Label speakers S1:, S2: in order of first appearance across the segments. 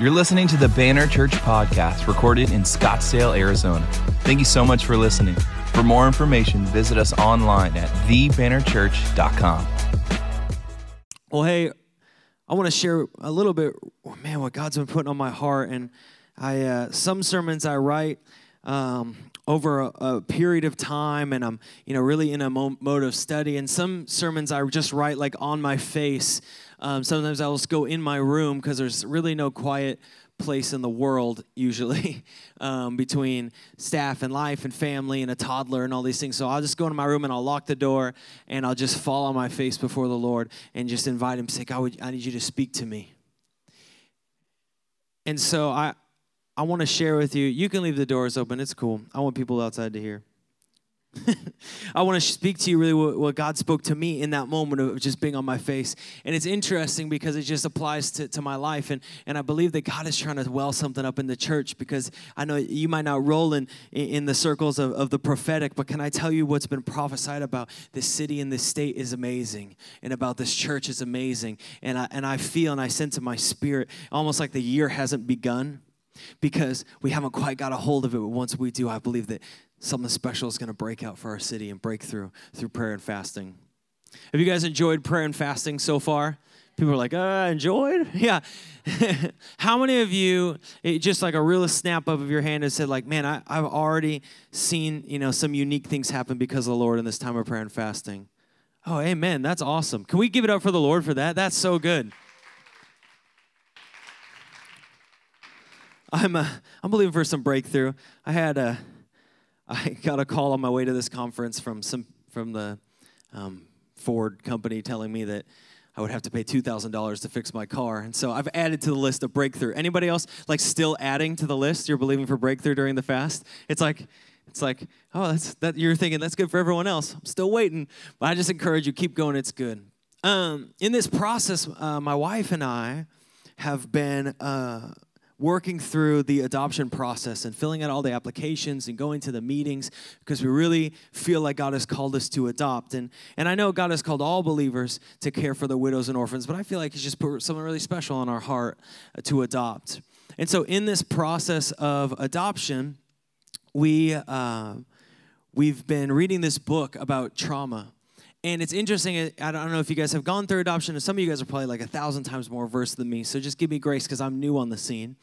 S1: You're listening to the Banner Church podcast recorded in Scottsdale, Arizona. Thank you so much for listening. For more information, visit us online at thebannerchurch.com.
S2: Well, hey, I want to share a little bit, oh, man, what God's been putting on my heart. And I, uh, some sermons I write um, over a, a, period of time, and I'm, you know, really in a mo- mode of study. And some sermons I just write like on my face um, sometimes I'll just go in my room because there's really no quiet place in the world usually um, between staff and life and family and a toddler and all these things. So I'll just go into my room and I'll lock the door and I'll just fall on my face before the Lord and just invite Him, say, God, I need you to speak to me. And so I, I want to share with you. You can leave the doors open. It's cool. I want people outside to hear. I want to speak to you really what, what, God spoke to me in that moment of just being on my face. And it's interesting because it just applies to, to my life. And, and I believe that God is trying to well something up in the church because I know you might not roll in, in the circles of, of the prophetic, but can I tell you what's been prophesied about this city and this state is amazing and about this church is amazing. And I, and I feel and I sense in my spirit almost like the year hasn't begun because we haven't quite got a hold of it. But once we do, I believe that something special is going to break out for our city and break through through prayer and fasting. Have you guys enjoyed prayer and fasting so far? People are like, uh, enjoyed? Yeah. How many of you, just like a real snap up of your hand and said, like, man, I, I've already seen, you know, some unique things happen because of the Lord in this time of prayer and fasting? Oh, amen. That's awesome. Can we give it up for the Lord for that? That's so good. I'm, uh, I'm believing for some breakthrough. I had a, I got a call on my way to this conference from some from the um, Ford company telling me that I would have to pay two thousand dollars to fix my car, and so I've added to the list of breakthrough. Anybody else like still adding to the list? You're believing for breakthrough during the fast? It's like it's like oh that's that you're thinking that's good for everyone else. I'm still waiting, but I just encourage you keep going. It's good. Um, in this process, uh, my wife and I have been. Uh, working through the adoption process and filling out all the applications and going to the meetings because we really feel like God has called us to adopt. And, and I know God has called all believers to care for the widows and orphans, but I feel like He's just put something really special on our heart uh, to adopt. And so, in this process of adoption, we, uh, we've been reading this book about trauma and it's interesting. I don't know if you guys have gone through adoption, and some of you guys are probably like a thousand times more versed than me. So just give me grace because I'm new on the scene.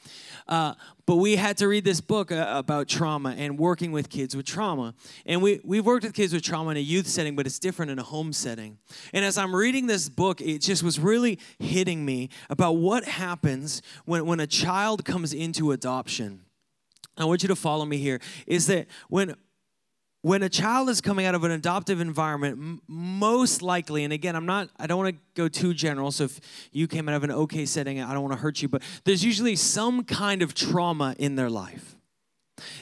S2: Uh, but we had to read this book uh, about trauma and working with kids with trauma. And we, we've worked with kids with trauma in a youth setting, but it's different in a home setting. And as I'm reading this book, it just was really hitting me about what happens when, when a child comes into adoption. I want you to follow me here. Is that when when a child is coming out of an adoptive environment m- most likely and again i'm not i don't want to go too general so if you came out of an okay setting i don't want to hurt you but there's usually some kind of trauma in their life.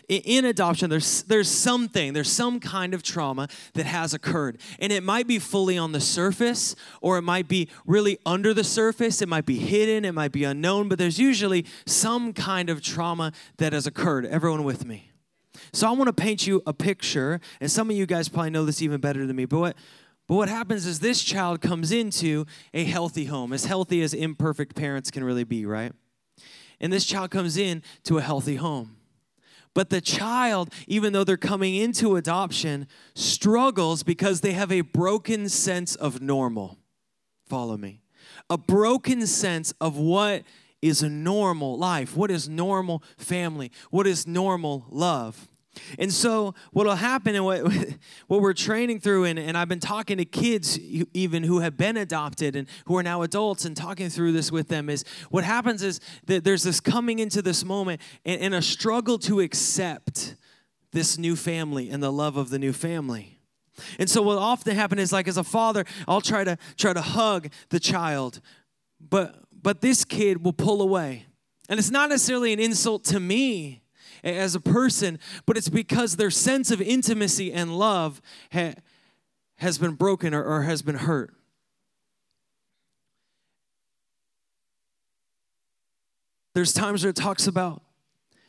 S2: In adoption there's there's something there's some kind of trauma that has occurred and it might be fully on the surface or it might be really under the surface it might be hidden it might be unknown but there's usually some kind of trauma that has occurred. Everyone with me so I want to paint you a picture, and some of you guys probably know this even better than me, but what but what happens is this child comes into a healthy home, as healthy as imperfect parents can really be, right? And this child comes in to a healthy home. But the child, even though they're coming into adoption, struggles because they have a broken sense of normal. Follow me. A broken sense of what is a normal life, what is normal family, what is normal love. And so, what will happen and what, what we're training through, and, and I've been talking to kids even who have been adopted and who are now adults and talking through this with them, is what happens is that there's this coming into this moment and, and a struggle to accept this new family and the love of the new family. And so what often happens is like as a father, I'll try to try to hug the child, but but this kid will pull away. And it's not necessarily an insult to me as a person, but it's because their sense of intimacy and love ha- has been broken or, or has been hurt. There's times where it talks about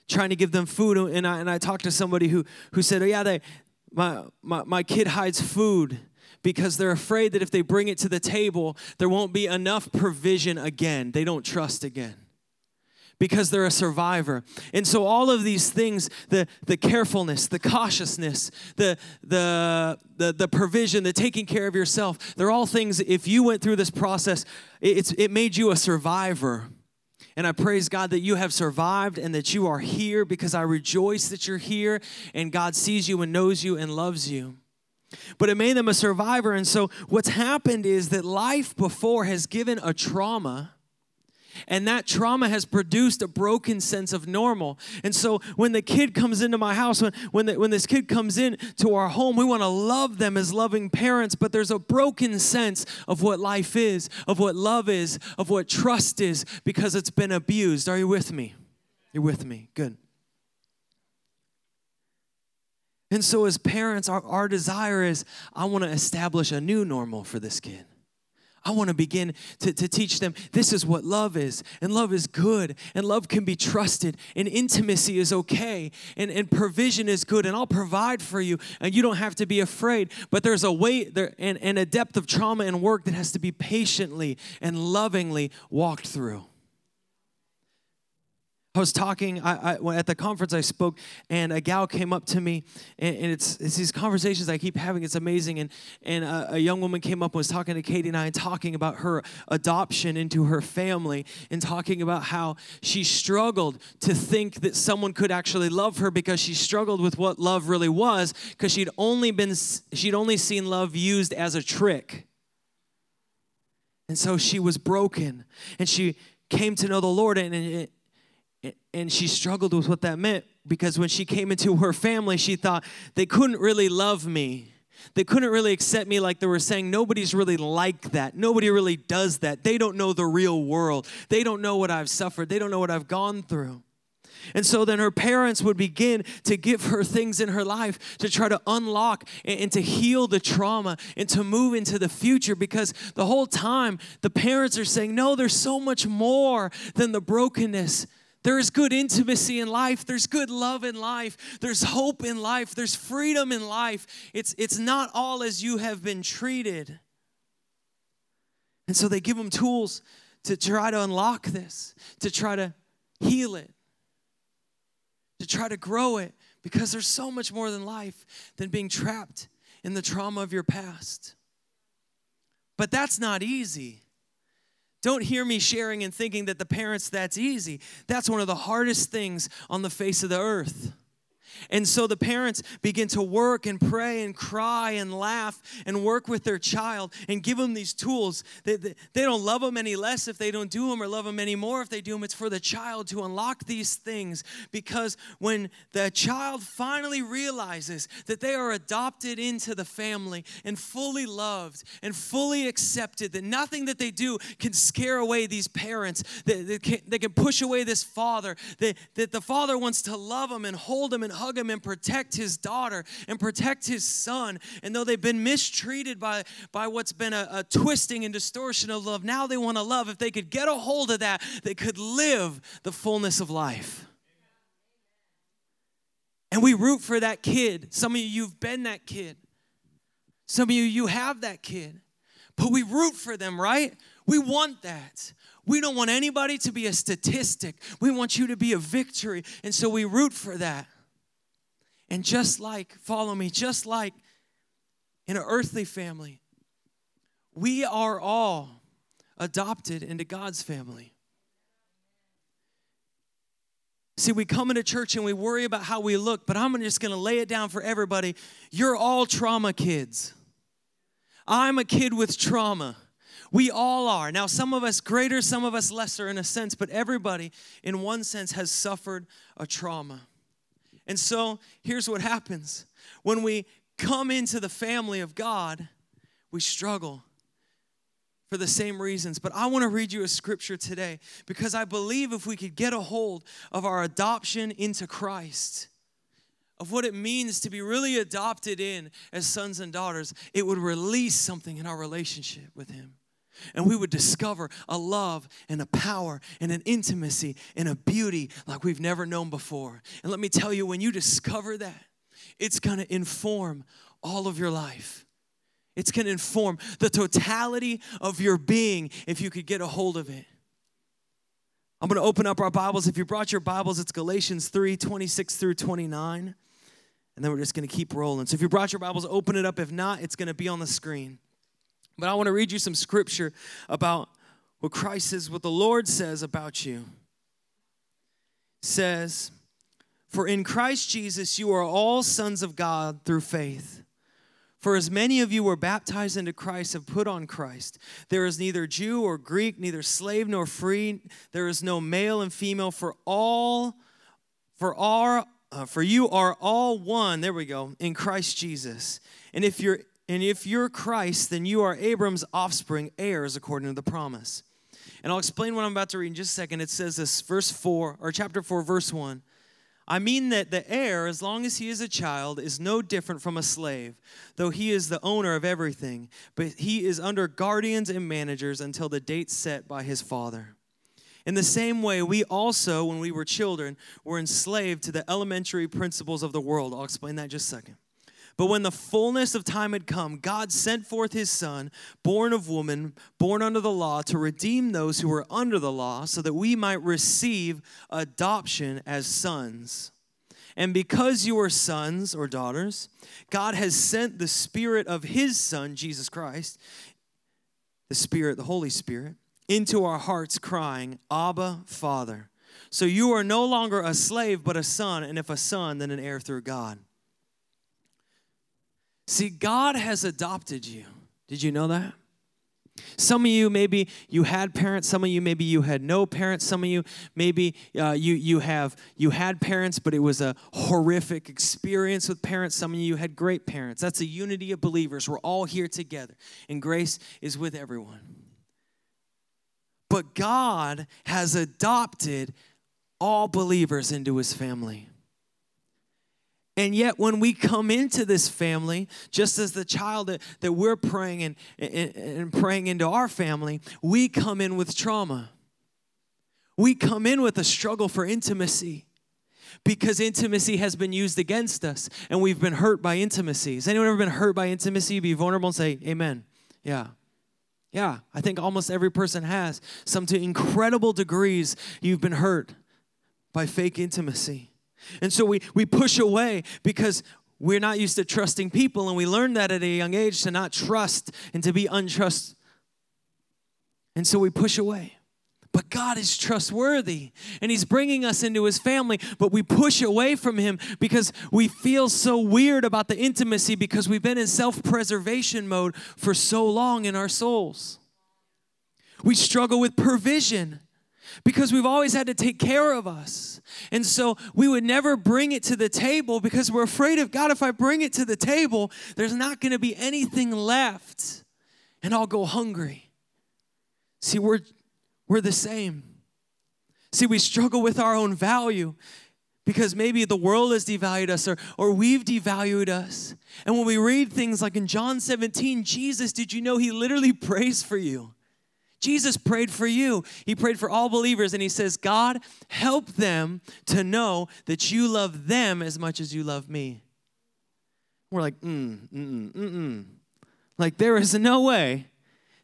S2: trying to give them food, and I, and I talked to somebody who, who said, Oh, yeah, they, my, my, my kid hides food because they're afraid that if they bring it to the table, there won't be enough provision again. They don't trust again. Because they're a survivor. And so all of these things, the the carefulness, the cautiousness, the the the, the provision, the taking care of yourself, they're all things if you went through this process, it's it made you a survivor. And I praise God that you have survived and that you are here because I rejoice that you're here and God sees you and knows you and loves you. But it made them a survivor. And so what's happened is that life before has given a trauma and that trauma has produced a broken sense of normal. And so when the kid comes into my house, when, when, the, when this kid comes in to our home, we want to love them as loving parents, but there's a broken sense of what life is, of what love is, of what trust is, because it's been abused. Are you with me? You're with me. Good. And so, as parents, our, our desire is I want to establish a new normal for this kid. I want to begin to, to teach them this is what love is, and love is good, and love can be trusted, and intimacy is okay, and, and provision is good, and I'll provide for you, and you don't have to be afraid. But there's a weight there and, and a depth of trauma and work that has to be patiently and lovingly walked through. I was talking I, I, at the conference I spoke, and a gal came up to me, and, and it's, it's these conversations I keep having. It's amazing. And, and a, a, young woman came up and was talking to Katie and I and talking about her adoption into her family and talking about how she struggled to think that someone could actually love her because she struggled with what love really was because she'd only been she'd only seen love used as a trick. And so she was broken, and she came to know the Lord, and, and and she struggled with what that meant because when she came into her family, she thought they couldn't really love me. They couldn't really accept me like they were saying, nobody's really like that. Nobody really does that. They don't know the real world. They don't know what I've suffered. They don't know what I've gone through. And so then her parents would begin to give her things in her life to try to unlock and, to heal the trauma and to move into the future because the whole time the parents are saying, No, there's so much more than the brokenness there is good intimacy in life. There's good love in life. There's hope in life. There's freedom in life. It's, it's not all as you have been treated. And so they give them tools to try to unlock this, to try to heal it, to try to grow it, because there's so much more than life than being trapped in the trauma of your past. But that's not easy. Don't hear me sharing and thinking that the parents, that's easy. That's one of the hardest things on the face of the earth. And so the parents begin to work and pray and cry and laugh and work with their child and give them these tools. They, they, they, don't love them any less if they don't do them or love them any more if they do them. It's for the child to unlock these things because when the child finally realizes that they are adopted into the family and fully loved and fully accepted, that nothing that they do can scare away these parents, that they can, they can push away this father, that, that the father wants to love them and hold them and hug hug him and protect his daughter and protect his son. And though they've been mistreated by, by what's been a, a twisting and distortion of love, now they want to love. If they could get a hold of that, they could live the fullness of life. And we root for that kid. Some of you, you've been that kid. Some of you, you have that kid. But we root for them, right? We want that. We don't want anybody to be a statistic. We want you to be a victory. And so we root for that. And just like, follow me, just like in an earthly family, we are all adopted into God's family. See, we come into church and we worry about how we look, but I'm just gonna lay it down for everybody. You're all trauma kids. I'm a kid with trauma. We all are. Now, some of us greater, some of us lesser in a sense, but everybody, in one sense, has suffered a trauma. And so here's what happens when we come into the family of God, we struggle for the same reasons. But I want to read you a scripture today because I believe if we could get a hold of our adoption into Christ, of what it means to be really adopted in as sons and daughters, it would release something in our relationship with Him. And we would discover a love and a power and an intimacy and a beauty like we've never known before. And let me tell you, when you discover that, it's gonna inform all of your life. It's gonna inform the totality of your being if you could get a hold of it. I'm going to open up our Bibles. If you brought your Bibles, it's Galatians 3 26 through 29. And then we're just going to keep rolling. So if you brought your Bibles, open it up. If not, it's going to be on the screen. But I want to read you some scripture about what Christ says, what the Lord says about you. It says, For in Christ Jesus you are all sons of God through faith. For as many of you were baptized into Christ have put on Christ. There is neither Jew or Greek, neither slave nor free. There is no male and female, for all, for our, uh, for you are all one. There we go in Christ Jesus. And if you're and if you're Christ, then you are Abram's offspring, heirs according to the promise. And I'll explain what I'm about to read in just a second. It says this, verse 4, or chapter 4, verse 1. I mean that the heir, as long as he is a child, is no different from a slave, though he is the owner of everything, but he is under guardians and managers until the date set by his father. In the same way, we also, when we were children, were enslaved to the elementary principles of the world. I'll explain that just a second. But when the fullness of time had come, God sent forth his Son, born of woman, born under the law, to redeem those who were under the law, so that we might receive adoption as sons. And because you are sons or daughters, God has sent the Spirit of his Son, Jesus Christ, the Spirit, the Holy Spirit, into our hearts, crying, Abba, Father. So you are no longer a slave, but a son, and if a son, then an heir through God. See, God has adopted you. Did you know that? Some of you maybe you had parents. Some of you maybe you had no parents. Some of you maybe uh, you you have you had parents, but it was a horrific experience with parents. Some of you had great parents. That's a unity of believers. We're all here together, and grace is with everyone. But God has adopted all believers into His family. And yet, when we come into this family, just as the child that, that we're praying and, and, and praying into our family, we come in with trauma. We come in with a struggle for intimacy because intimacy has been used against us and we've been hurt by intimacy. Has anyone ever been hurt by intimacy? Be vulnerable and say, Amen. Yeah. Yeah, I think almost every person has. Some to incredible degrees, you've been hurt by fake intimacy. And so we, we push away because we're not used to trusting people, and we learn that at a young age to not trust and to be untrust. And so we push away. But God is trustworthy and He's bringing us into His family, but we push away from Him because we feel so weird about the intimacy because we've been in self preservation mode for so long in our souls. We struggle with provision because we've always had to take care of us. And so we would never bring it to the table because we're afraid of God, if I bring it to the table, there's not going to be anything left and I'll go hungry. See, we're, we're the same. See, we struggle with our own value because maybe the world has devalued us or, or we've devalued us. And when we read things like in John 17, Jesus, did you know he literally prays for you? Jesus prayed for you. He prayed for all believers, and he says, God, help them to know that you love them as much as you love me. We're like, mm, mm, mm, mm. Like, there is no way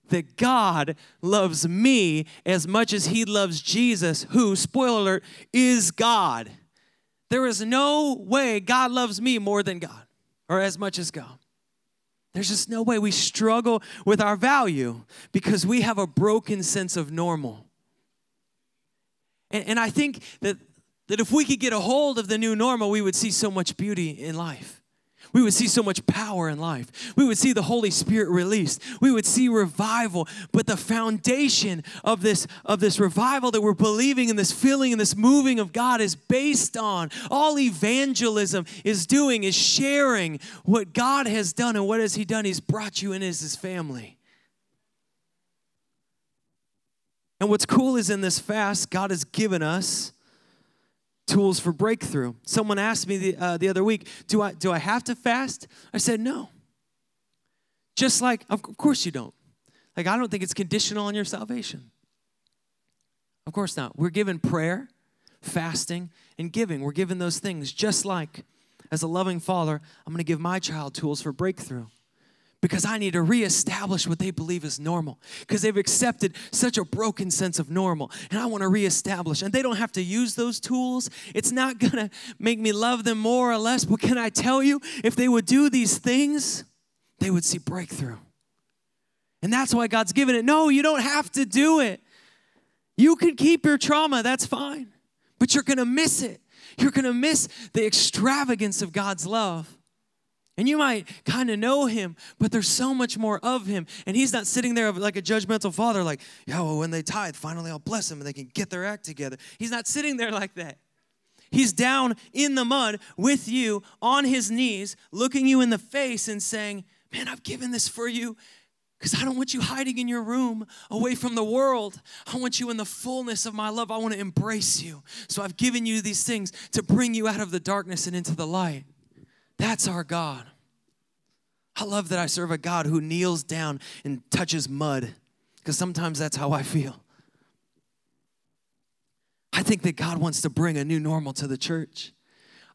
S2: that God loves me as much as he loves Jesus, who, spoiler alert, is God. There is no way God loves me more than God or as much as God. There's just no way we struggle with our value because we have a broken sense of normal. And, and I think that, that if we could get a hold of the new normal, we would see so much beauty in life. We would see so much power in life. We would see the Holy Spirit released. We would see revival. But the foundation of this, of this revival that we're believing and this feeling and this moving of God is based on all evangelism is doing is sharing what God has done. And what has He done? He's brought you in as His family. And what's cool is in this fast, God has given us tools for breakthrough. Someone asked me the, uh, the other week, do I, do I have to fast? I said, no. Just like, of course you don't. Like, I don't think it's conditional on your salvation. Of course not. We're given prayer, fasting, and giving. We're given those things just like as a loving father, I'm going to give my child tools for breakthrough because I need to reestablish what they believe is normal because they've accepted such a broken sense of normal and I want to reestablish. And they don't have to use those tools. It's not going to make me love them more or less but can I tell you if they would do these things they would see breakthrough. And that's why God's given it. No you don't have to do it. You can keep your trauma that's fine but you're going to miss it. You're going to miss the extravagance of God's love and you might kind of know him, but there's so much more of him. And he's not sitting there like a judgmental father, like, yeah, well, when they tithe, finally I'll bless them and they can get their act together. He's not sitting there like that. He's down in the mud with you on his knees, looking you in the face and saying, Man, I've given this for you because I don't want you hiding in your room away from the world. I want you in the fullness of my love. I want to embrace you. So I've given you these things to bring you out of the darkness and into the light. That's our God. I love that I serve a God who kneels down and touches mud because sometimes that's how I feel. I think that God wants to bring a new normal to the church.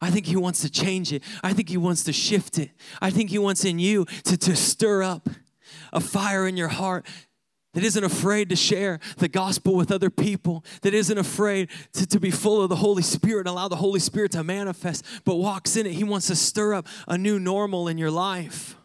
S2: I think He wants to change it. I think He wants to shift it. I think He wants in you to, to stir up a fire in your heart that isn't afraid to share the gospel with other people, that isn't afraid to, to be full of the Holy Spirit and allow the Holy Spirit to manifest, but walks in it. He wants to stir up a new normal in your life.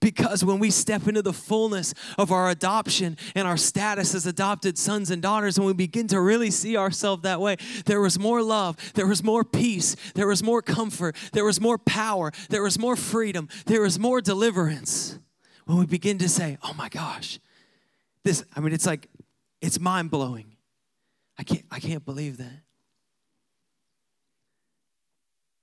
S2: Because when we step into the fullness of our adoption and our status as adopted sons and daughters, and we begin to really see ourselves that way, there was more love, there was more peace, there was more comfort, there was more power, there was more freedom, there was more deliverance. When we begin to say, oh my gosh, this, I mean, it's like, it's mind blowing. I can't, I can't believe that.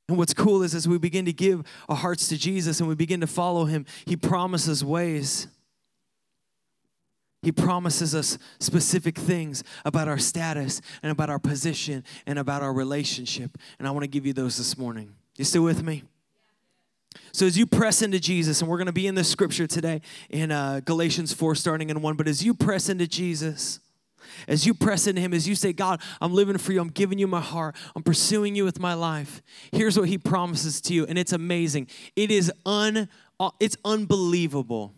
S2: And what's cool is as we begin to give our hearts to Jesus and we begin to follow him, he promises ways. He promises us specific things about our status and about our position and about our relationship. And I want to give you those this morning. You still with me? So, as you press into Jesus, and we're going to be in this scripture today in uh, Galatians 4, starting in 1, but as you press into Jesus, as you press into Him, as you say, God, I'm living for you, I'm giving you my heart, I'm pursuing you with my life, here's what He promises to you, and it's amazing. It is un, uh, it's unbelievable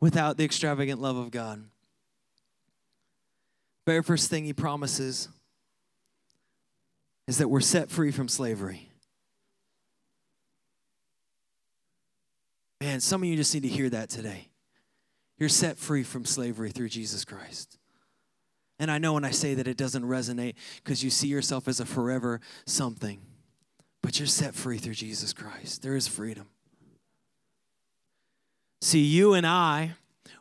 S2: without the extravagant love of God. Very first thing He promises is that we're set free from slavery. Man, some of you just need to hear that today. You're set free from slavery through Jesus Christ. And I know when I say that it doesn't resonate because you see yourself as a forever something, but you're set free through Jesus Christ. There is freedom. See, you and I,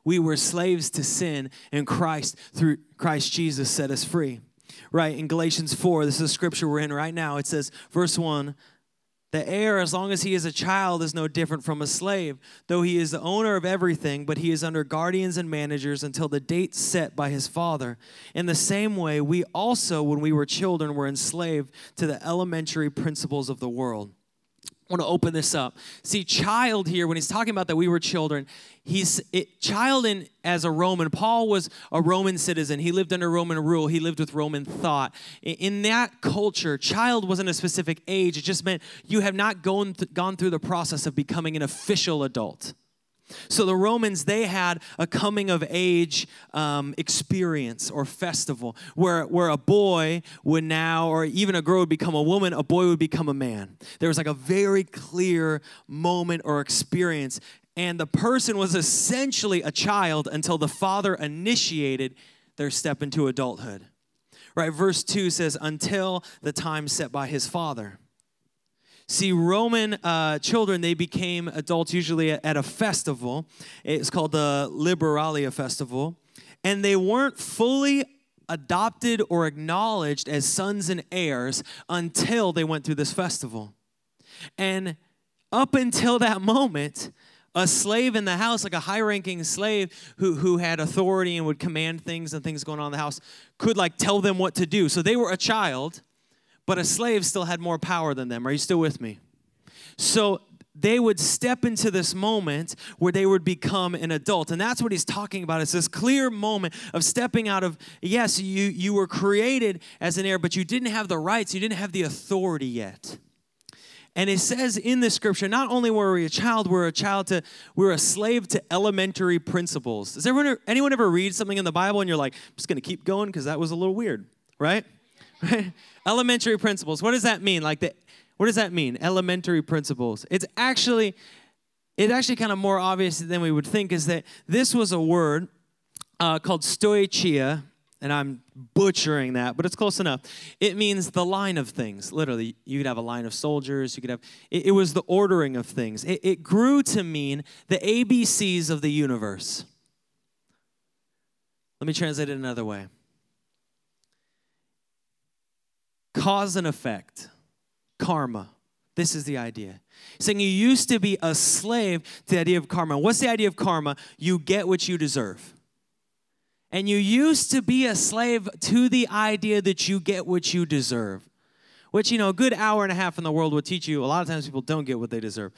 S2: we were slaves to sin, and Christ, through Christ Jesus, set us free. Right? In Galatians 4, this is a scripture we're in right now. It says, verse 1 the heir, as long as he is a child, is no different from a slave, though he is the owner of everything, but he is under guardians and managers until the date set by his father. In the same way, we also, when we were children, were enslaved to the elementary principles of the world. Want to open this up. See, child here, when he's talking about that we were children, he's it, child in as a Roman. Paul was a Roman citizen. He lived under Roman rule. He lived with Roman thought. In that culture, child wasn't a specific age. It just meant you have not gone th- gone through the process of becoming an official adult. So the Romans, they had a coming of age um, experience or festival where, where a boy would now, or even a girl would become a woman, a boy would become a man. There was like a very clear moment or experience. And the person was essentially a child until the father initiated their step into adulthood. Right, verse 2 says, until the time set by his father. See, Roman uh, children, they became adults usually at a festival. It's called the Liberalia Festival. And they weren't fully adopted or acknowledged as sons and heirs until they went through this festival. And up until that moment, a slave in the house, like a high ranking slave who, who had authority and would command things and things going on in the house, could like tell them what to do. So they were a child but a slave still had more power than them. Are you still with me? So they would step into this moment where they would become an adult and that's what he's talking about it's this clear moment of stepping out of yes you you were created as an heir but you didn't have the rights you didn't have the authority yet And it says in the scripture, not only were we a child, we're a child to, we're a slave to elementary principles. Does everyone, anyone ever read something in the Bible and you're like, I'm just gonna keep going because that was a little weird, right? right? elementary principles. What does that mean? Like the, what does that mean? Elementary principles. It's actually, it's actually kind of more obvious than we would think. Is that this was a word uh, called stoicheia, and I'm butchering that, but it's close enough. It means the line of things. Literally, you could have a line of soldiers. You could have. It, it was the ordering of things. It, it grew to mean the ABCs of the universe. Let me translate it another way. Cause and effect, karma. This is the idea. Saying you used to be a slave to the idea of karma. What's the idea of karma? You get what you deserve. And you used to be a slave to the idea that you get what you deserve. Which, you know, a good hour and a half in the world will teach you a lot of times people don't get what they deserve.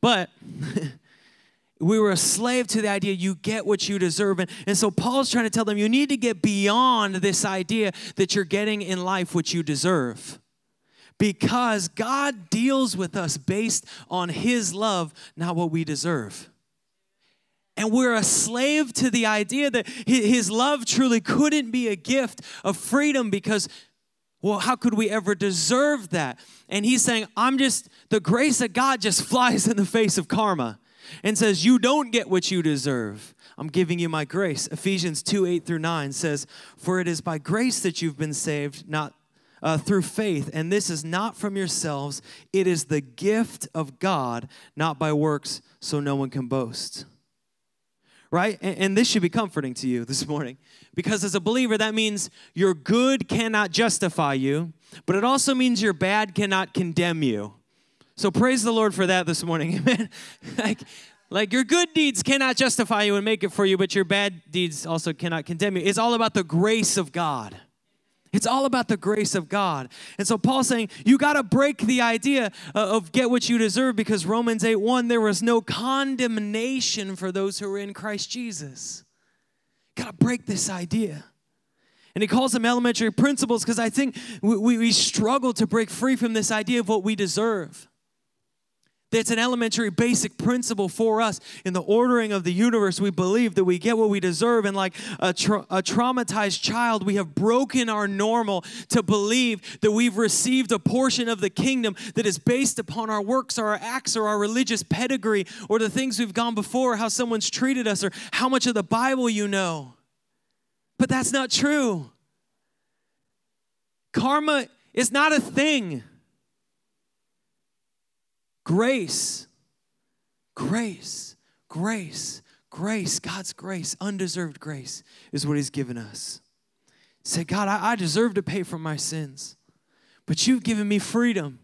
S2: But we were a slave to the idea you get what you deserve. And, and so Paul's trying to tell them you need to get beyond this idea that you're getting in life what you deserve. Because God deals with us based on his love, not what we deserve. And we're a slave to the idea that his love truly couldn't be a gift of freedom because, well, how could we ever deserve that? And he's saying, I'm just, the grace of God just flies in the face of karma and says, You don't get what you deserve. I'm giving you my grace. Ephesians 2 8 through 9 says, For it is by grace that you've been saved, not uh, through faith, and this is not from yourselves. It is the gift of God, not by works, so no one can boast right? And, and, this should be comforting to you this morning because as a believer, that means your good cannot justify you, but it also means your bad cannot condemn you. So praise the Lord for that this morning, amen. like, like your good deeds cannot justify you and make it for you, but your bad deeds also cannot condemn you. It's all about the grace of God. It's all about the grace of God. And so Paul's saying, you got to break the idea uh, of get what you deserve because Romans 8 1, there was no condemnation for those who are in Christ Jesus. Got to break this idea. And he calls them elementary principles because I think we, we, we struggle to break free from this idea of what we deserve. That's an elementary basic principle for us in the ordering of the universe. We believe that we get what we deserve. And like a, tra- a, traumatized child, we have broken our normal to believe that we've received a portion of the kingdom that is based upon our works or our acts or our religious pedigree or the things we've gone before, how someone's treated us, or how much of the Bible you know. But that's not true. Karma is not a thing. Grace, grace, grace, grace, God's grace, undeserved grace is what He's given us. Say, God, I, I deserve to pay for my sins, but you've given me freedom.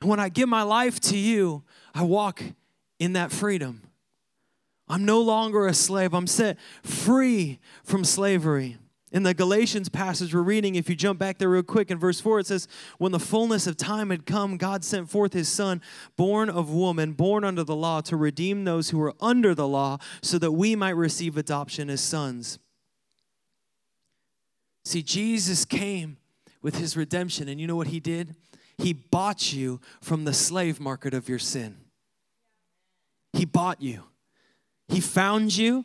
S2: And when I give my life to you, I walk in that freedom. I'm no longer a slave, I'm set free from slavery. In the Galatians passage we're reading, if you jump back there real quick in verse 4, it says, When the fullness of time had come, God sent forth his Son, born of woman, born under the law, to redeem those who were under the law, so that we might receive adoption as sons. See, Jesus came with his redemption, and you know what he did? He bought you from the slave market of your sin. He bought you. He found you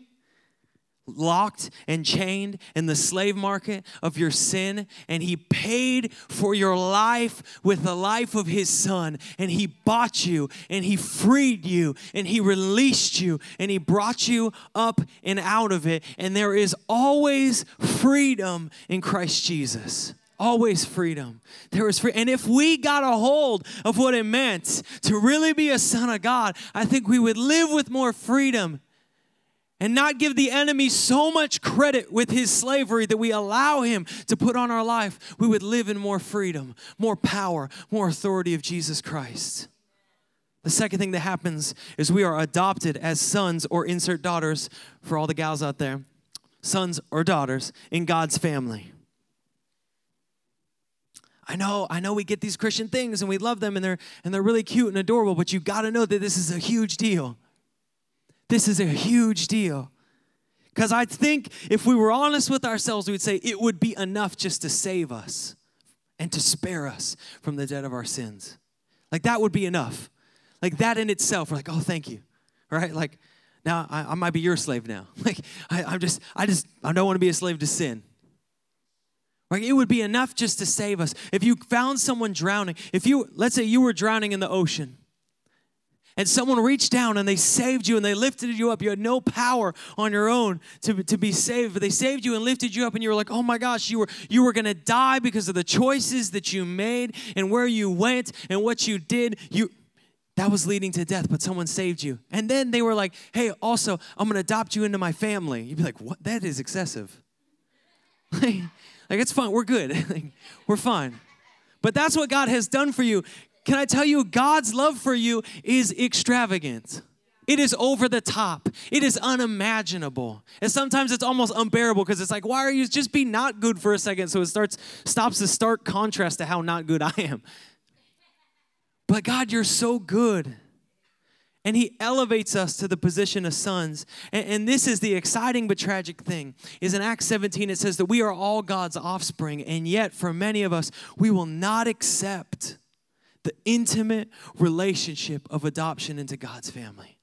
S2: locked and chained in the slave market of your sin and he paid for your life with the life of his son and he bought you and he freed you and he released you and he brought you up and out of it. And there is always freedom in Christ Jesus. Always freedom. There is free and if we got a hold of what it meant to really be a son of god i think we would live with more freedom and not give the enemy so much credit with his slavery that we allow him to put on our life, we would live in more freedom, more power, more authority of Jesus Christ. The second thing that happens is we are adopted as sons or insert daughters for all the gals out there, sons or daughters in God's family. I know, I know we get these Christian things and we love them and they're and they're really cute and adorable, but you got to know that this is a huge deal. This is a huge deal. Because I think if we were honest with ourselves, we'd say it would be enough just to save us and to spare us from the debt of our sins. Like that would be enough. Like that in itself, we're like, oh, thank you. Right? Like now I, I might be your slave now. Like I, I'm just, I just, I don't want to be a slave to sin. Right? It would be enough just to save us. If you found someone drowning, if you, let's say you were drowning in the ocean, and someone reached down and they saved you and they lifted you up. You had no power on your own to, to be saved, but they saved you and lifted you up, and you were like, oh my gosh, you were you were gonna die because of the choices that you made and where you went and what you did. You that was leading to death, but someone saved you. And then they were like, hey, also, I'm gonna adopt you into my family. You'd be like, what? That is excessive. like, like it's fine, we're good. we're fine. But that's what God has done for you. Can I tell you, God's love for you is extravagant. It is over the top. It is unimaginable. And sometimes it's almost unbearable because it's like, why are you just be not good for a second? So it starts stops the stark contrast to how not good I am. But God, you're so good. And he elevates us to the position of sons. And, and, this is the exciting but tragic thing. Is in Acts 17 it says that we are all God's offspring, and yet for many of us, we will not accept the intimate relationship of adoption into God's family.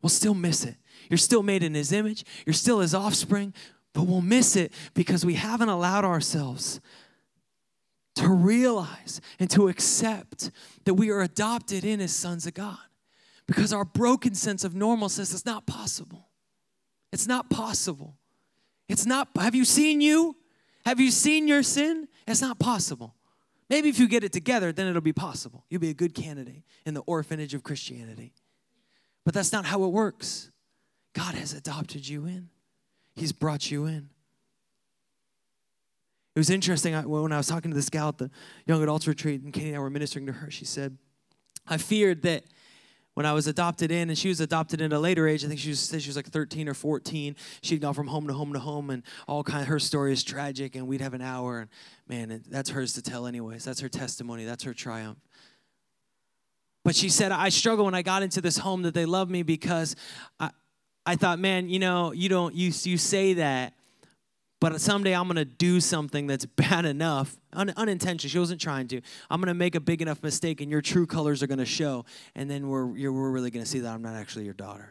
S2: We'll still miss it. You're still made in His image, you're still His offspring, but we'll miss it because we haven't allowed ourselves to realize and to accept that we are adopted in as sons of God. Because our broken sense of normal says it's not possible. It's not possible. It's not, have you seen you? Have you seen your sin? It's not possible. Maybe if you get it together, then it'll be possible. You'll be a good candidate in the orphanage of Christianity. But that's not how it works. God has adopted you in, He's brought you in. It was interesting when I was talking to this gal at the young adults retreat, and Katie and I were ministering to her. She said, I feared that when I was adopted in, and she was adopted in at a later age. I think she was she was like 13 or 14. She'd gone from home to home to home, and all kind of her story is tragic. And we'd have an hour, and man, that's hers to tell, anyways. That's her testimony. That's her triumph. But she said, I struggled when I got into this home that they love me because I, I thought, man, you know, you don't you you say that, but someday I'm going to do something that's bad enough, un- unintentional. She wasn't trying to. I'm going to make a big enough mistake, and your true colors are going to show. And then we're, we're really going to see that I'm not actually your daughter.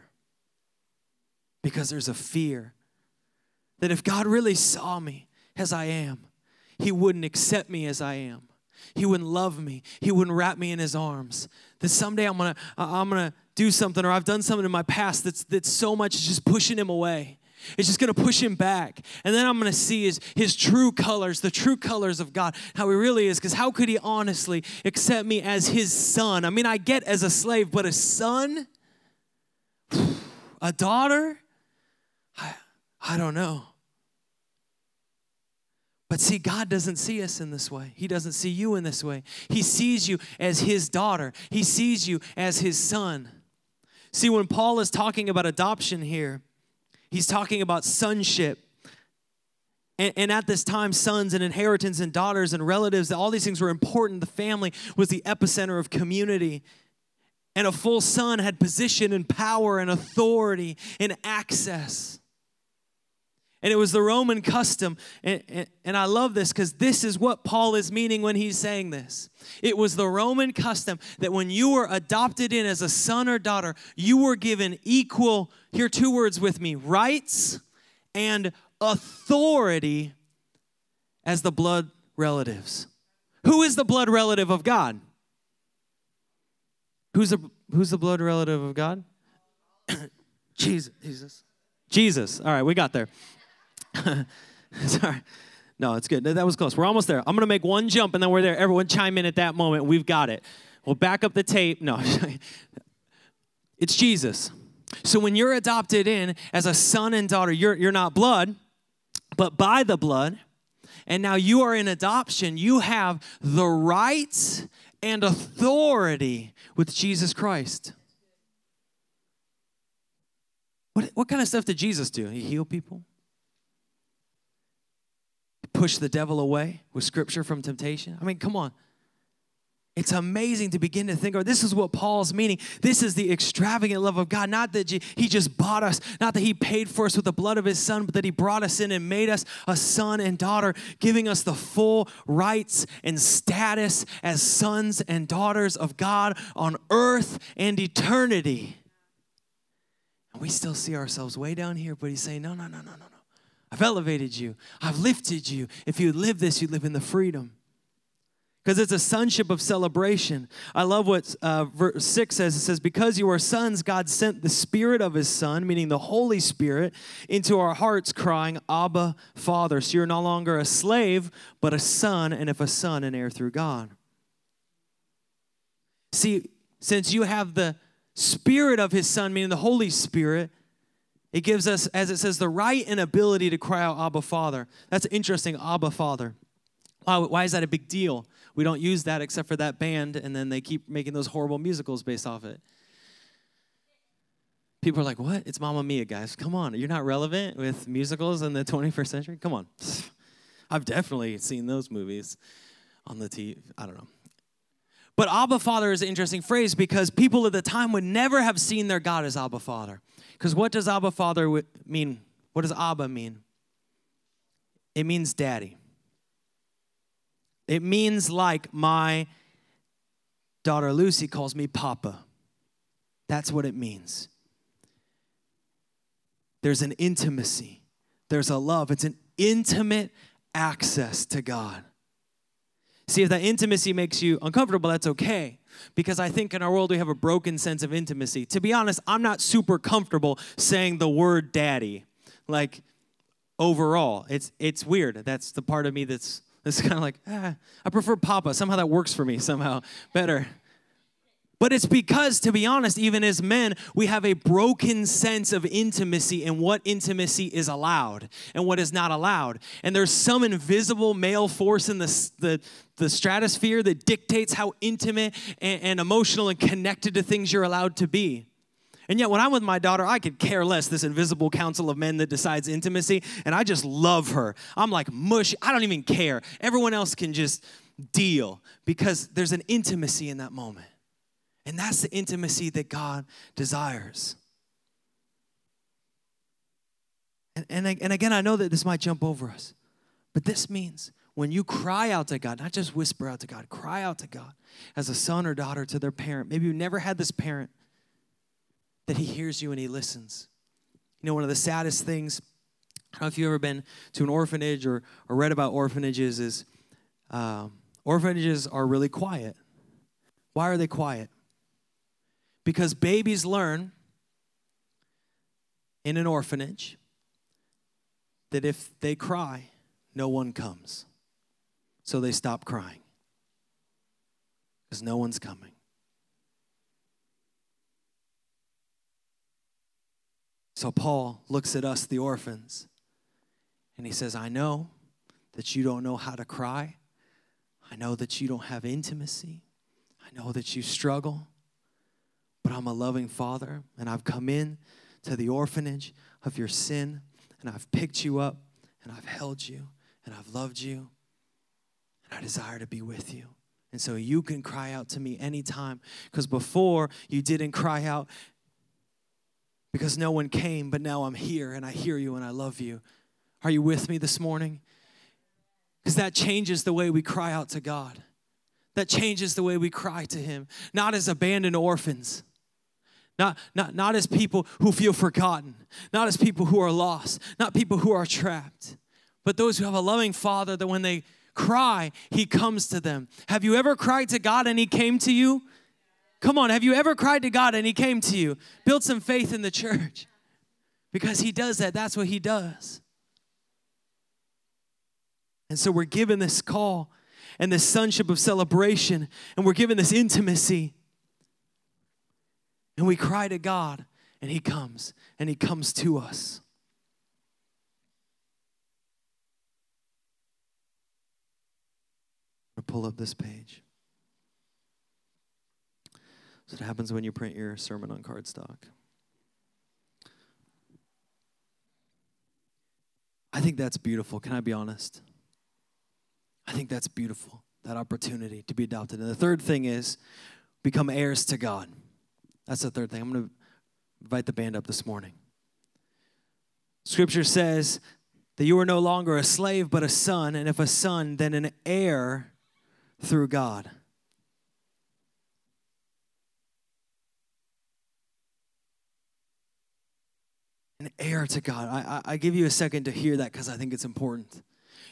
S2: Because there's a fear that if God really saw me as I am, He wouldn't accept me as I am. He wouldn't love me. He wouldn't wrap me in His arms. That someday I'm going to I'm going to do something, or I've done something in my past that's, that's so much just pushing Him away it's just going to push him back. And then I'm going to see his, his true colors, the true colors of God, how he really is. Because how could he honestly accept me as his son? I mean, I get as a slave, but a son? A daughter? I, I don't know. But see, God doesn't see us in this way. He doesn't see you in this way. He sees you as his daughter, he sees you as his son. See, when Paul is talking about adoption here, He's talking about sonship. And, and, at this time, sons and inheritance and daughters and relatives, all these things were important. The family was the epicenter of community. And a full son had position and power and authority and access. And it was the Roman custom. And, and, and I love this because this is what Paul is meaning when he's saying this. It was the Roman custom that when you were adopted in as a son or daughter, you were given equal, here two words with me, rights and authority as the blood relatives. Who is the blood relative of God? Who's the, who's the blood relative of God? Jesus. Jesus. Jesus. All right, we got there. Sorry. No, it's good. That was close. We're almost there. I'm going to make one jump and then we're there. Everyone chime in at that moment. We've got it. We'll back up the tape. No, it's Jesus. So when you're adopted in as a son and daughter, you're, you're not blood, but by the blood. And now you are in adoption. You have the rights and authority with Jesus Christ. What, what kind of stuff did Jesus do? He heal people? Push the devil away with scripture from temptation? I mean, come on. It's amazing to begin to think of. This is what Paul's meaning. This is the extravagant love of God. Not that he just bought us, not that he paid for us with the blood of his son, but that he brought us in and made us a son and daughter, giving us the full rights and status as sons and daughters of God on earth and eternity. And we still see ourselves way down here, but he's saying, no, no, no, no, no. I've elevated you, I've lifted you. If you live this, you live in the freedom because it's a sonship of celebration. I love what uh, verse 6 says. It says, Because you are sons, God sent the Spirit of His Son, meaning the Holy Spirit, into our hearts, crying, Abba, Father. So you're no longer a slave, but a son, and if a son, an heir through God. See, since you have the Spirit of His Son, meaning the Holy Spirit, it gives us, as it says, the right and ability to cry out, Abba, Father. That's interesting, Abba, Father. Why, why is that a big deal? We don't use that except for that band, and then they keep making those horrible musicals based off it. People are like, what? It's Mamma Mia, guys. Come on. You're not relevant with musicals in the 21st century? Come on. I've definitely seen those movies on the TV. I don't know. But Abba Father is an interesting phrase because people at the time would never have seen their God as Abba Father. Because what does Abba Father mean? What does Abba mean? It means daddy. It means like my daughter Lucy calls me Papa. That's what it means. There's an intimacy, there's a love. It's an intimate access to God. See, if that intimacy makes you uncomfortable, that's okay. Because I think in our world we have a broken sense of intimacy. To be honest, I'm not super comfortable saying the word daddy. Like overall, it's it's weird. That's the part of me that's that's kind of like, ah, I prefer Papa. Somehow that works for me, somehow better. But it's because, to be honest, even as men, we have a broken sense of intimacy and what intimacy is allowed and what is not allowed. And there's some invisible male force in the, the, the stratosphere that dictates how intimate and, and emotional and connected to things you're allowed to be. And yet, when I'm with my daughter, I could care less this invisible council of men that decides intimacy, and I just love her. I'm like mush. I don't even care. Everyone else can just deal because there's an intimacy in that moment. And that's the intimacy that God desires. And, and, and again, I know that this might jump over us, but this means when you cry out to God, not just whisper out to God, cry out to God as a son or daughter to their parent. Maybe you never had this parent that He hears you and He listens. You know, one of the saddest things, I don't know if you've ever been to an orphanage or, or read about orphanages, is um, orphanages are really quiet. Why are they quiet? Because babies learn in an orphanage that if they cry, no one comes. So they stop crying because no one's coming. So Paul looks at us, the orphans, and he says, I know that you don't know how to cry. I know that you don't have intimacy. I know that you struggle, but I'm a loving father, and I've come in to the orphanage of your sin, and I've picked you up, and I've held you, and I've loved you, and I desire to be with you. And so you can cry out to me anytime, because before you didn't cry out because no one came, but now I'm here and I hear you and I love you. Are you with me this morning? Because that changes the way we cry out to God. That changes the way we cry to Him, not as abandoned orphans. Not, not, not as people who feel forgotten, not as people who are lost, not people who are trapped, but those who have a loving Father that when they cry, He comes to them. Have you ever cried to God and He came to you? Come on, have you ever cried to God and He came to you? Build some faith in the church because He does that. That's what He does. And so we're given this call and this sonship of celebration, and we're given this intimacy. And we cry to God, and He comes, and He comes to us. Pull up this page. So it happens when you print your sermon on cardstock. I think that's beautiful. Can I be honest? I think that's beautiful. that opportunity to be adopted. And the third thing is become heirs to God. That's the third thing. I'm going to invite the band up this morning. Scripture says that you are no longer a slave, but a son, and if a son, then an heir through God. An heir to God. I, I, I give you a second to hear that because I think it's important.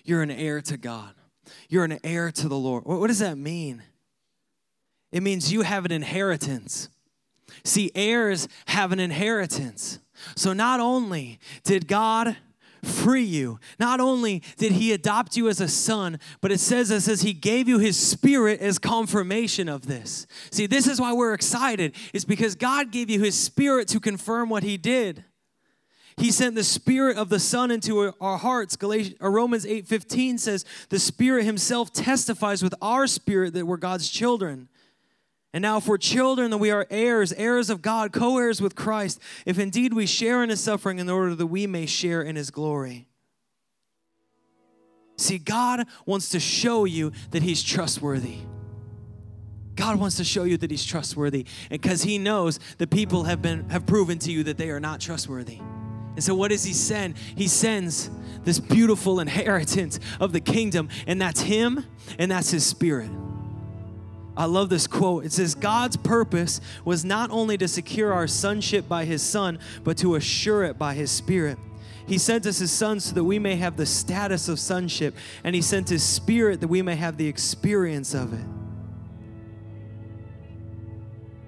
S2: You're an heir to God. You're an heir to the Lord. What, what does that mean? It means you have an inheritance. See, heirs have an inheritance. So not only did God free you. Not only did he adopt you as a son, but it says it says he gave you his spirit as confirmation of this. See, this is why we're excited. It's because God gave you his spirit to confirm what he did. He sent the spirit of the son into our hearts. Galatians, uh, Romans 8:15 says, "The spirit himself testifies with our spirit that we're God's children." And now, if we're children, then we are heirs, heirs of God, co heirs with Christ, if indeed we share in his suffering in order that we may share in his glory. See, God wants to show you that he's trustworthy. God wants to show you that he's trustworthy and because he knows that people have been have proven to you that they are not trustworthy. And so what does he send? He sends this beautiful inheritance of the kingdom and that's him and that's his spirit. I love this quote. It says, God's purpose was not only to secure our sonship by his son, but to assure it by his spirit. He sent us his son so that we may have the status of sonship, and he sent his spirit that we may have the experience of it.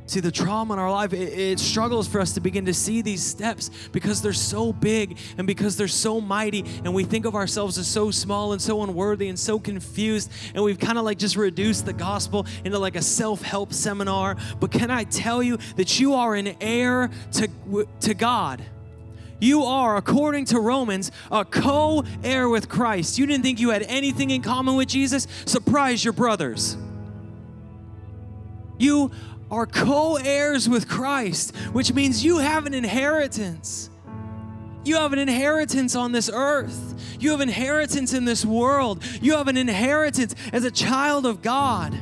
S2: See, the trauma in our life, it, it, struggles for us to begin to see these steps because they're so big and because they're so mighty, and we think of ourselves as so small and so unworthy and so confused, and we've kind of like just reduced the gospel into like a self help seminar. But can I tell you that you are an heir to, to God? You are, according to Romans, a co heir with Christ. You didn't think you had anything in common with Jesus? Surprise your brothers. You are co heirs with Christ, which means you have an inheritance. You have an inheritance on this earth. You have inheritance in this world. You have an inheritance as a child of God.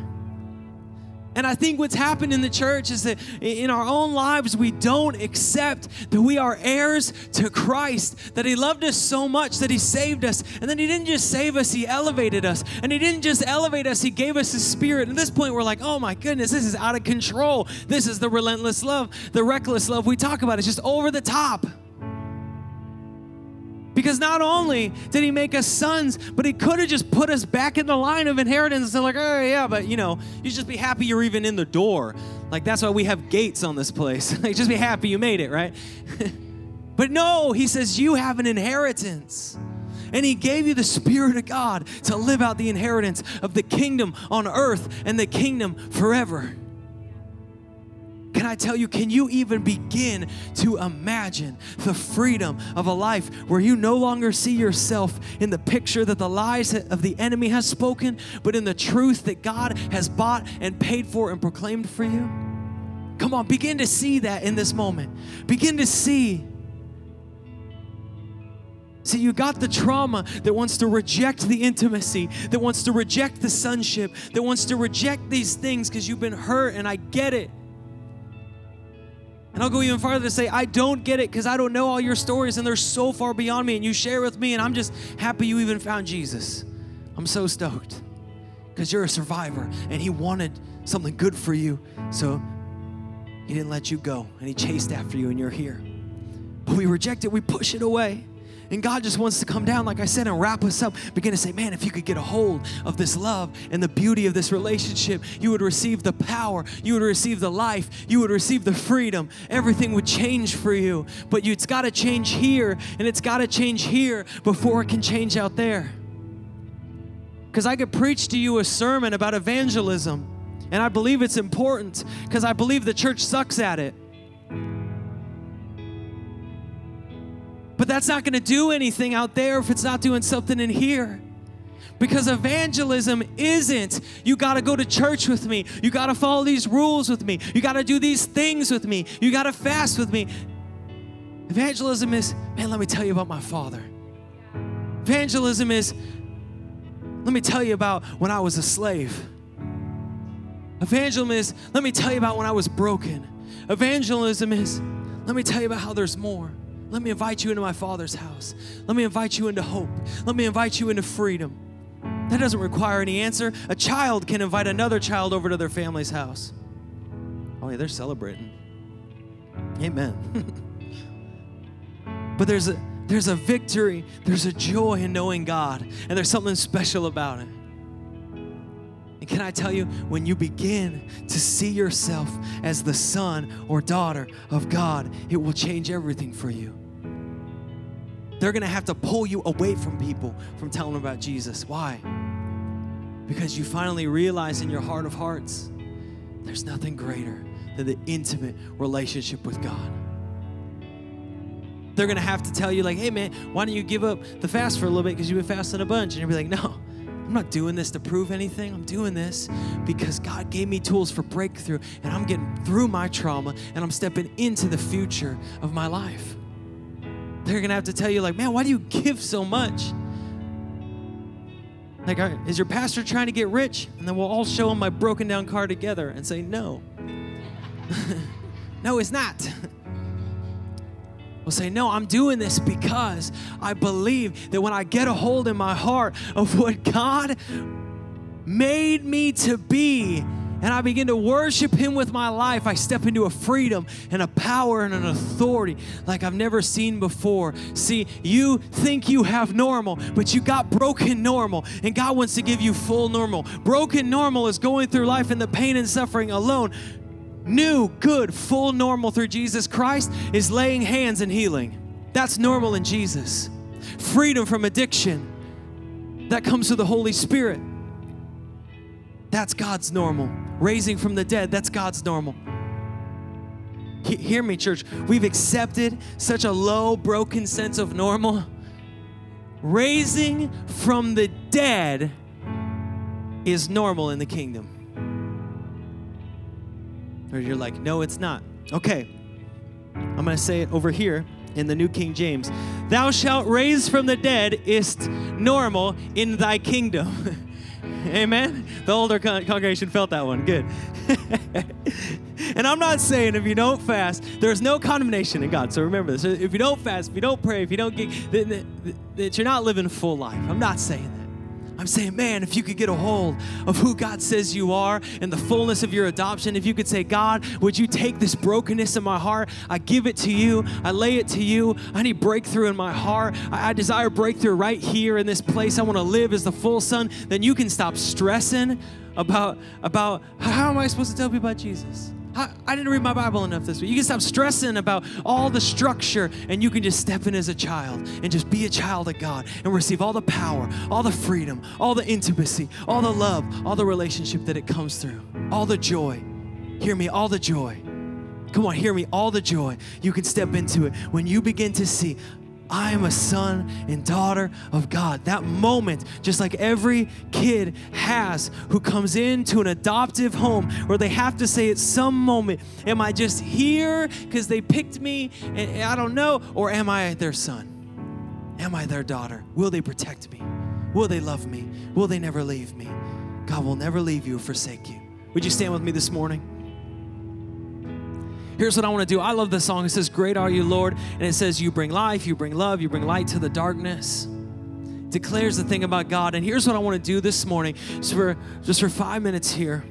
S2: And I think what's happened in the church is that in our own lives, we don't accept that we are heirs to Christ, that He loved us so much that He saved us. And then He didn't just save us, He elevated us. And He didn't just elevate us, He gave us His Spirit. At this point, we're like, oh my goodness, this is out of control. This is the relentless love, the reckless love we talk about. It's just over the top. Because not only did he make us sons, but he could have just put us back in the line of inheritance. They're like, oh, yeah, but you know, you just be happy you're even in the door. Like, that's why we have gates on this place. like, just be happy you made it, right? but no, he says, you have an inheritance. And he gave you the Spirit of God to live out the inheritance of the kingdom on earth and the kingdom forever. Can I tell you, can you even begin to imagine the freedom of a life where you no longer see yourself in the picture that the lies of the enemy has spoken, but in the truth that God has bought and paid for and proclaimed for you? Come on, begin to see that in this moment. Begin to see. See, you got the trauma that wants to reject the intimacy, that wants to reject the sonship, that wants to reject these things because you've been hurt, and I get it. And I'll go even farther to say, I don't get it because I don't know all your stories and they're so far beyond me. And you share with me, and I'm just happy you even found Jesus. I'm so stoked because you're a survivor and He wanted something good for you. So He didn't let you go and He chased after you, and you're here. But we reject it, we push it away. And God just wants to come down, like I said, and wrap us up. Begin to say, man, if you could get a hold of this love and the beauty of this relationship, you would receive the power, you would receive the life, you would receive the freedom. Everything would change for you. But you, it's got to change here, and it's got to change here before it can change out there. Because I could preach to you a sermon about evangelism, and I believe it's important because I believe the church sucks at it. But that's not going to do anything out there if it's not doing something in here. Because evangelism isn't, you got to go to church with me. You got to follow these rules with me. You got to do these things with me. You got to fast with me. Evangelism is, man, let me tell you about my father. Evangelism is, let me tell you about when I was a slave. Evangelism is, let me tell you about when I was broken. Evangelism is, let me tell you about how there's more. Let me invite you into my Father's house. Let me invite you into hope. Let me invite you into freedom. That doesn't require any answer. A child can invite another child over to their family's house. Oh, yeah, they're celebrating. Amen. but there's a there's a victory, there's a joy in knowing God, and there's something special about it. And can I tell you, when you begin to see yourself as the son or daughter of God, it will change everything for you. They're gonna have to pull you away from people from telling them about Jesus. Why? Because you finally realize in your heart of hearts, there's nothing greater than the intimate relationship with God. They're gonna have to tell you, like, hey man, why don't you give up the fast for a little bit because you've been fasting a bunch? And you'll be like, no, I'm not doing this to prove anything. I'm doing this because God gave me tools for breakthrough and I'm getting through my trauma and I'm stepping into the future of my life. They're gonna have to tell you, like, man, why do you give so much? Like, is your pastor trying to get rich? And then we'll all show him my broken down car together and say, no. no, it's not. We'll say, No, I'm doing this because I believe that when I get a hold in my heart of what God made me to be, and I begin to worship Him with my life, I step into a freedom and a power and an authority like I've never seen before. See, you think you have normal, but you got broken normal, and God wants to give you full normal. Broken normal is going through life in the pain and suffering alone new, good, full normal through Jesus Christ is laying hands and healing. That's normal in Jesus. Freedom from addiction, that comes through the Holy Spirit. That's God's normal. Raising from the dead, that's God's normal. He- hear me, church. We've accepted such a low, broken sense of normal. Raising from the dead is normal in the kingdom. Or you're like, no, it's not. Okay, I'm going to say it over here in the New King James. Thou shalt raise from the dead is normal in thy kingdom. Amen. The older con- congregation felt that one. Good. and I'm not saying if you don't fast, there's no condemnation in God. So remember this. If you don't fast, if you don't pray, if you don't get, that you're not living a full life. I'm not saying that. I'm saying, man, if you could get a hold of who God says you are and the fullness of your adoption, if you could say, God, would you take this brokenness in my heart? I give it to you. I lay it to you. I need breakthrough in my heart. I, I desire breakthrough right here in this place. I want to live as the full son. Then you can stop stressing about, about how am I supposed to tell people about Jesus? I, I didn't read my Bible enough this week. You can stop stressing about all the structure and you can just step in as a child and just be a child of God and receive all the power, all the freedom, all the intimacy, all the love, all the relationship that it comes through, all the joy. Hear me, all the joy. Come on, hear me, all the joy. You can step into it when you begin to see I am a son and daughter of God. That moment, just like every kid has who comes into an adoptive home where they have to say at some moment, Am I just here because they picked me and I don't know? Or am I their son? Am I their daughter? Will they protect me? Will they love me? Will they never leave me? God will never leave you or forsake you. Would you stand with me this morning? Here's what I want to do. I love this song. It says, Great are you, Lord. And it says, You bring life, you bring love, you bring light to the darkness. Declares the thing about God. And here's what I want to do this morning, just for, just for five minutes here,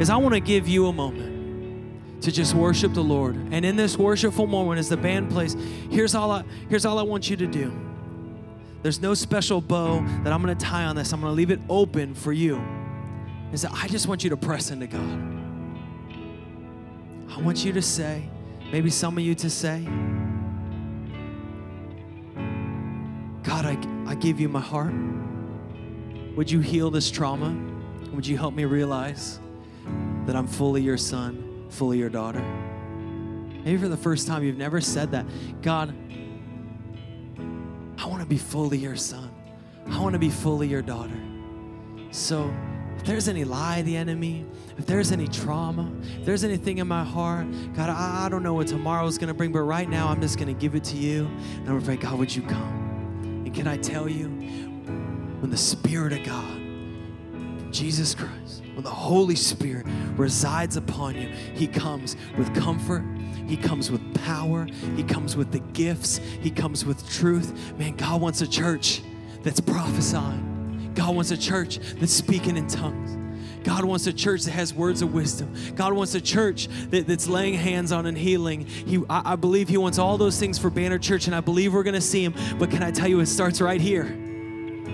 S2: is I want to give you a moment to just worship the Lord. And in this worshipful moment, as the band plays, here's all I, here's all I want you to do. There's no special bow that I'm going to tie on this. I'm going to leave it open for you. Is that I just want you to press into God. I want you to say, maybe some of you to say, God, I, I give you my heart. Would you heal this trauma? Would you help me realize that I'm fully your son, fully your daughter? Maybe for the first time you've never said that. God, I want to be fully your son. I want to be fully your daughter. So, there's any lie, the enemy, if there's any trauma, if there's anything in my heart, God, I, I don't know what tomorrow is going to bring, but right now I'm just going to give it to you. And I'm going to pray, God, would you come? And can I tell you, when the Spirit of God Jesus Christ, when the Holy Spirit resides upon you, He comes with comfort. He comes with power. He comes with the gifts. He comes with truth. Man, God wants a church that's prophesying. God wants a church that's speaking in tongues. God wants a church that has words of wisdom. God wants a church that, that's laying hands on and healing. He, I, I believe He wants all those things for Banner Church, and I believe we're going to see Him. But can I tell you, it starts right here,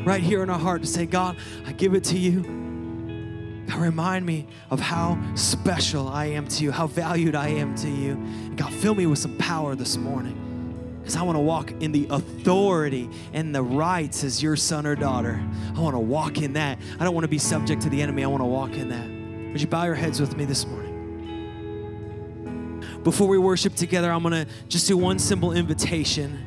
S2: right here in our heart to say, God, I give it to you. God, remind me of how special I am to you, how valued I am to you. God, fill me with some power this morning because I want to walk in the authority and the rights as your son or daughter. I want to walk in that. I don't want to be subject to the enemy. I want to walk in that. Would you bow your heads with me this morning? Before we worship together, I'm going to just do one simple invitation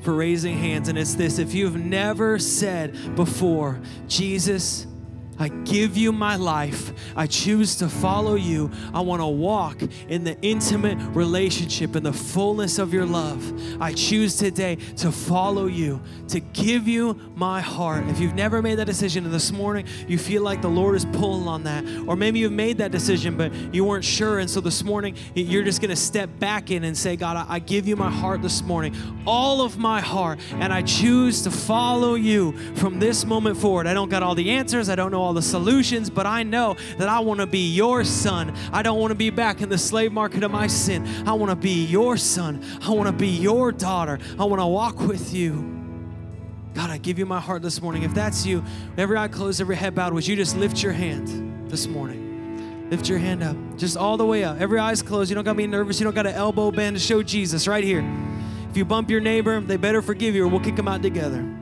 S2: for raising hands, and it's this if you've never said before, Jesus, I give you my life. I choose to follow you. I want to walk in the intimate relationship and the fullness of your love. I choose today to follow you, to give you my heart. If you've never made that decision and this morning you feel like the Lord is pulling on that, or maybe you've made that decision but you weren't sure, and so this morning you're just going to step back in and say, God, I give you my heart this morning, all of my heart, and I choose to follow you from this moment forward. I don't got all the answers, I don't know all the solutions, but I know that I want to be your son. I don't want to be back in the slave market of my sin. I want to be your son. I want to be your daughter. I want to walk with you. God, I give you my heart this morning. If that's you, every eye closed, every head bowed, would you just lift your hand this morning? Lift your hand up, just all the way up. Every eye's closed. You don't got to be nervous. You don't got to elbow bend to show Jesus right here. If you bump your neighbor, they better forgive you or we'll kick them out together.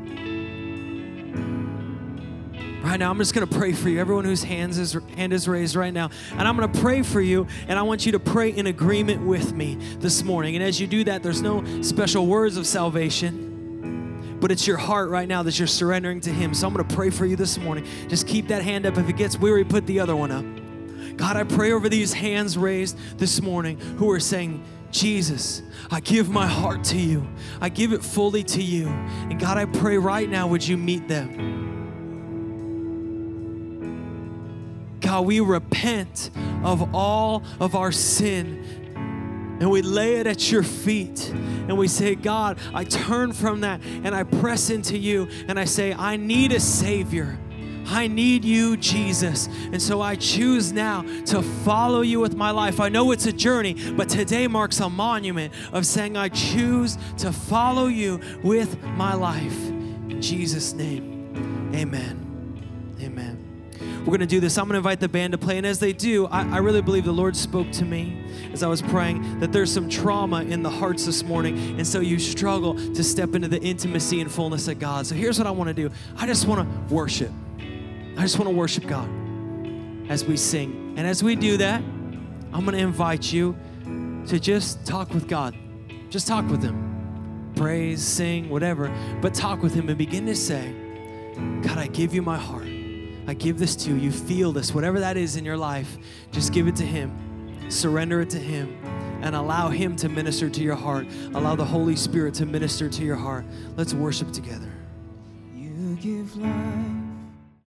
S2: Right now, I'm just going to pray for you. Everyone whose hands is, hand is raised right now. And I'm going to pray for you, and I want you to pray in agreement with me this morning. And as you do that, there's no special words of salvation, but it's your heart right now that you're surrendering to Him. So I'm going to pray for you this morning. Just keep that hand up. If it gets weary, put the other one up. God, I pray over these hands raised this morning who are saying, Jesus, I give my heart to you. I give it fully to you. And God, I pray right now, would you meet them? God, we repent of all of our sin and we lay it at your feet and we say, God, I turn from that and I press into you and I say, I need a Savior. I need you, Jesus. And so I choose now to follow you with my life. I know it's a journey, but today marks a monument of saying, I choose to follow you with my life. In Jesus' name, amen. Amen. We're going to do this. I'm going to invite the band to play. And as they do, I, I, really believe the Lord spoke to me as I was praying that there's some trauma in the hearts this morning. And so you struggle to step into the intimacy and fullness of God. So here's what I want to do I just want to worship. I just want to worship God as we sing. And as we do that, I'm going to invite you to just talk with God. Just talk with Him. Praise, sing, whatever. But talk with Him and begin to say, God, I give you my heart. I give this to you. You feel this, whatever that is in your life, just give it to Him. Surrender it to Him and allow Him to minister to your heart. Allow the Holy Spirit to minister to your heart. Let's worship together.
S3: You give life